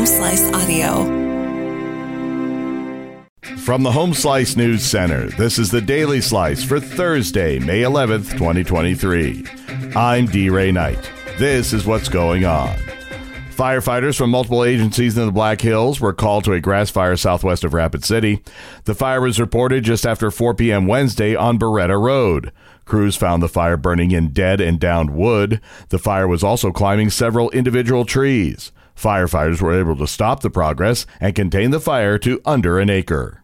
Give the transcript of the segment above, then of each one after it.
Home Slice Audio. From the Home Slice News Center, this is the Daily Slice for Thursday, May 11th, 2023. I'm D. Ray Knight. This is what's going on. Firefighters from multiple agencies in the Black Hills were called to a grass fire southwest of Rapid City. The fire was reported just after 4 p.m. Wednesday on Beretta Road. Crews found the fire burning in dead and downed wood. The fire was also climbing several individual trees. Firefighters were able to stop the progress and contain the fire to under an acre.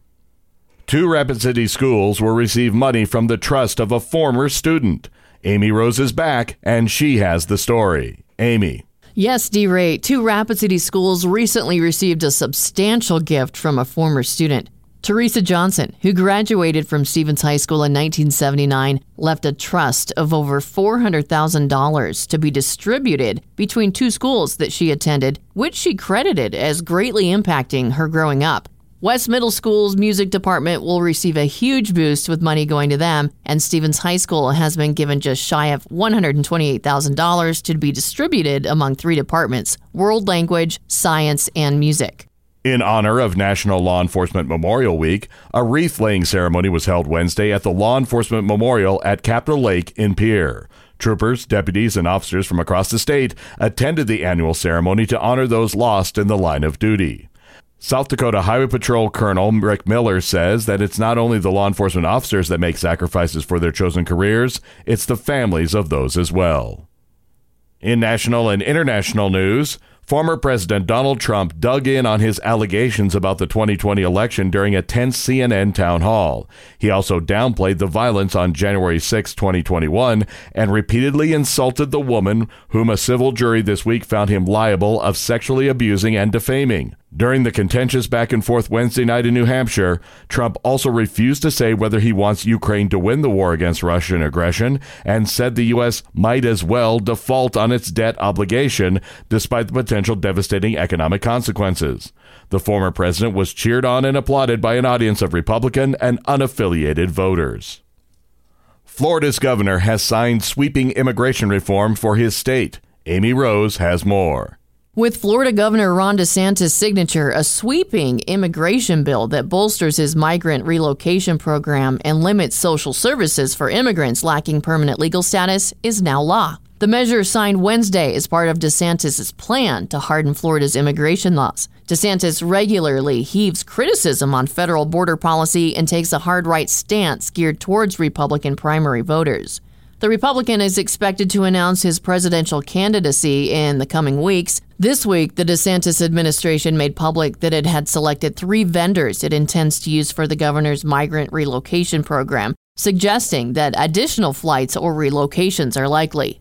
Two Rapid City schools will receive money from the trust of a former student. Amy Rose is back, and she has the story. Amy. Yes, D. Ray. Two Rapid City schools recently received a substantial gift from a former student. Teresa Johnson, who graduated from Stevens High School in 1979, left a trust of over $400,000 to be distributed between two schools that she attended, which she credited as greatly impacting her growing up. West Middle School's music department will receive a huge boost with money going to them, and Stevens High School has been given just shy of $128,000 to be distributed among three departments world language, science, and music. In honor of National Law Enforcement Memorial Week, a wreath laying ceremony was held Wednesday at the Law Enforcement Memorial at Capitol Lake in Pierre. Troopers, deputies, and officers from across the state attended the annual ceremony to honor those lost in the line of duty. South Dakota Highway Patrol Colonel Rick Miller says that it's not only the law enforcement officers that make sacrifices for their chosen careers, it's the families of those as well. In national and international news, Former President Donald Trump dug in on his allegations about the 2020 election during a tense CNN town hall. He also downplayed the violence on January 6, 2021, and repeatedly insulted the woman whom a civil jury this week found him liable of sexually abusing and defaming. During the contentious back and forth Wednesday night in New Hampshire, Trump also refused to say whether he wants Ukraine to win the war against Russian aggression and said the U.S. might as well default on its debt obligation despite the potential devastating economic consequences. The former president was cheered on and applauded by an audience of Republican and unaffiliated voters. Florida's governor has signed sweeping immigration reform for his state. Amy Rose has more. With Florida Governor Ron DeSantis' signature, a sweeping immigration bill that bolsters his migrant relocation program and limits social services for immigrants lacking permanent legal status is now law. The measure signed Wednesday is part of DeSantis' plan to harden Florida's immigration laws. DeSantis regularly heaves criticism on federal border policy and takes a hard right stance geared towards Republican primary voters. The Republican is expected to announce his presidential candidacy in the coming weeks. This week, the DeSantis administration made public that it had selected three vendors it intends to use for the governor's migrant relocation program, suggesting that additional flights or relocations are likely.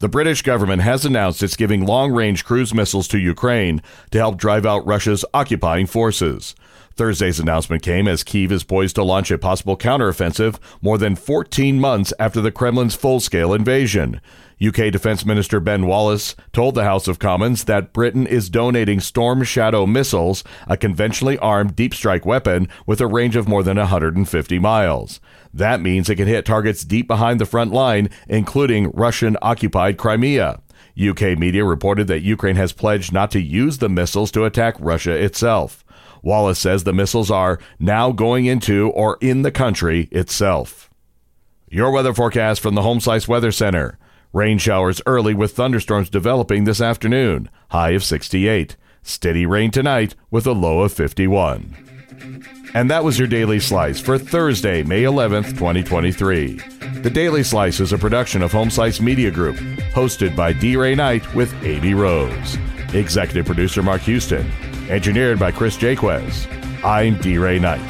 The British government has announced it's giving long range cruise missiles to Ukraine to help drive out Russia's occupying forces. Thursday's announcement came as Kiev is poised to launch a possible counteroffensive more than 14 months after the Kremlin's full scale invasion. UK Defense Minister Ben Wallace told the House of Commons that Britain is donating Storm Shadow missiles, a conventionally armed deep strike weapon with a range of more than 150 miles. That means it can hit targets deep behind the front line, including Russian occupied Crimea. UK media reported that Ukraine has pledged not to use the missiles to attack Russia itself. Wallace says the missiles are now going into or in the country itself. Your weather forecast from the Home Slice Weather Center. Rain showers early with thunderstorms developing this afternoon, high of 68. Steady rain tonight with a low of 51. And that was your Daily Slice for Thursday, May 11th, 2023. The Daily Slice is a production of Home Slice Media Group, hosted by D. Ray Knight with Amy Rose. Executive producer Mark Houston. Engineered by Chris Jaquez. I'm D. Ray Knight.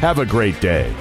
Have a great day.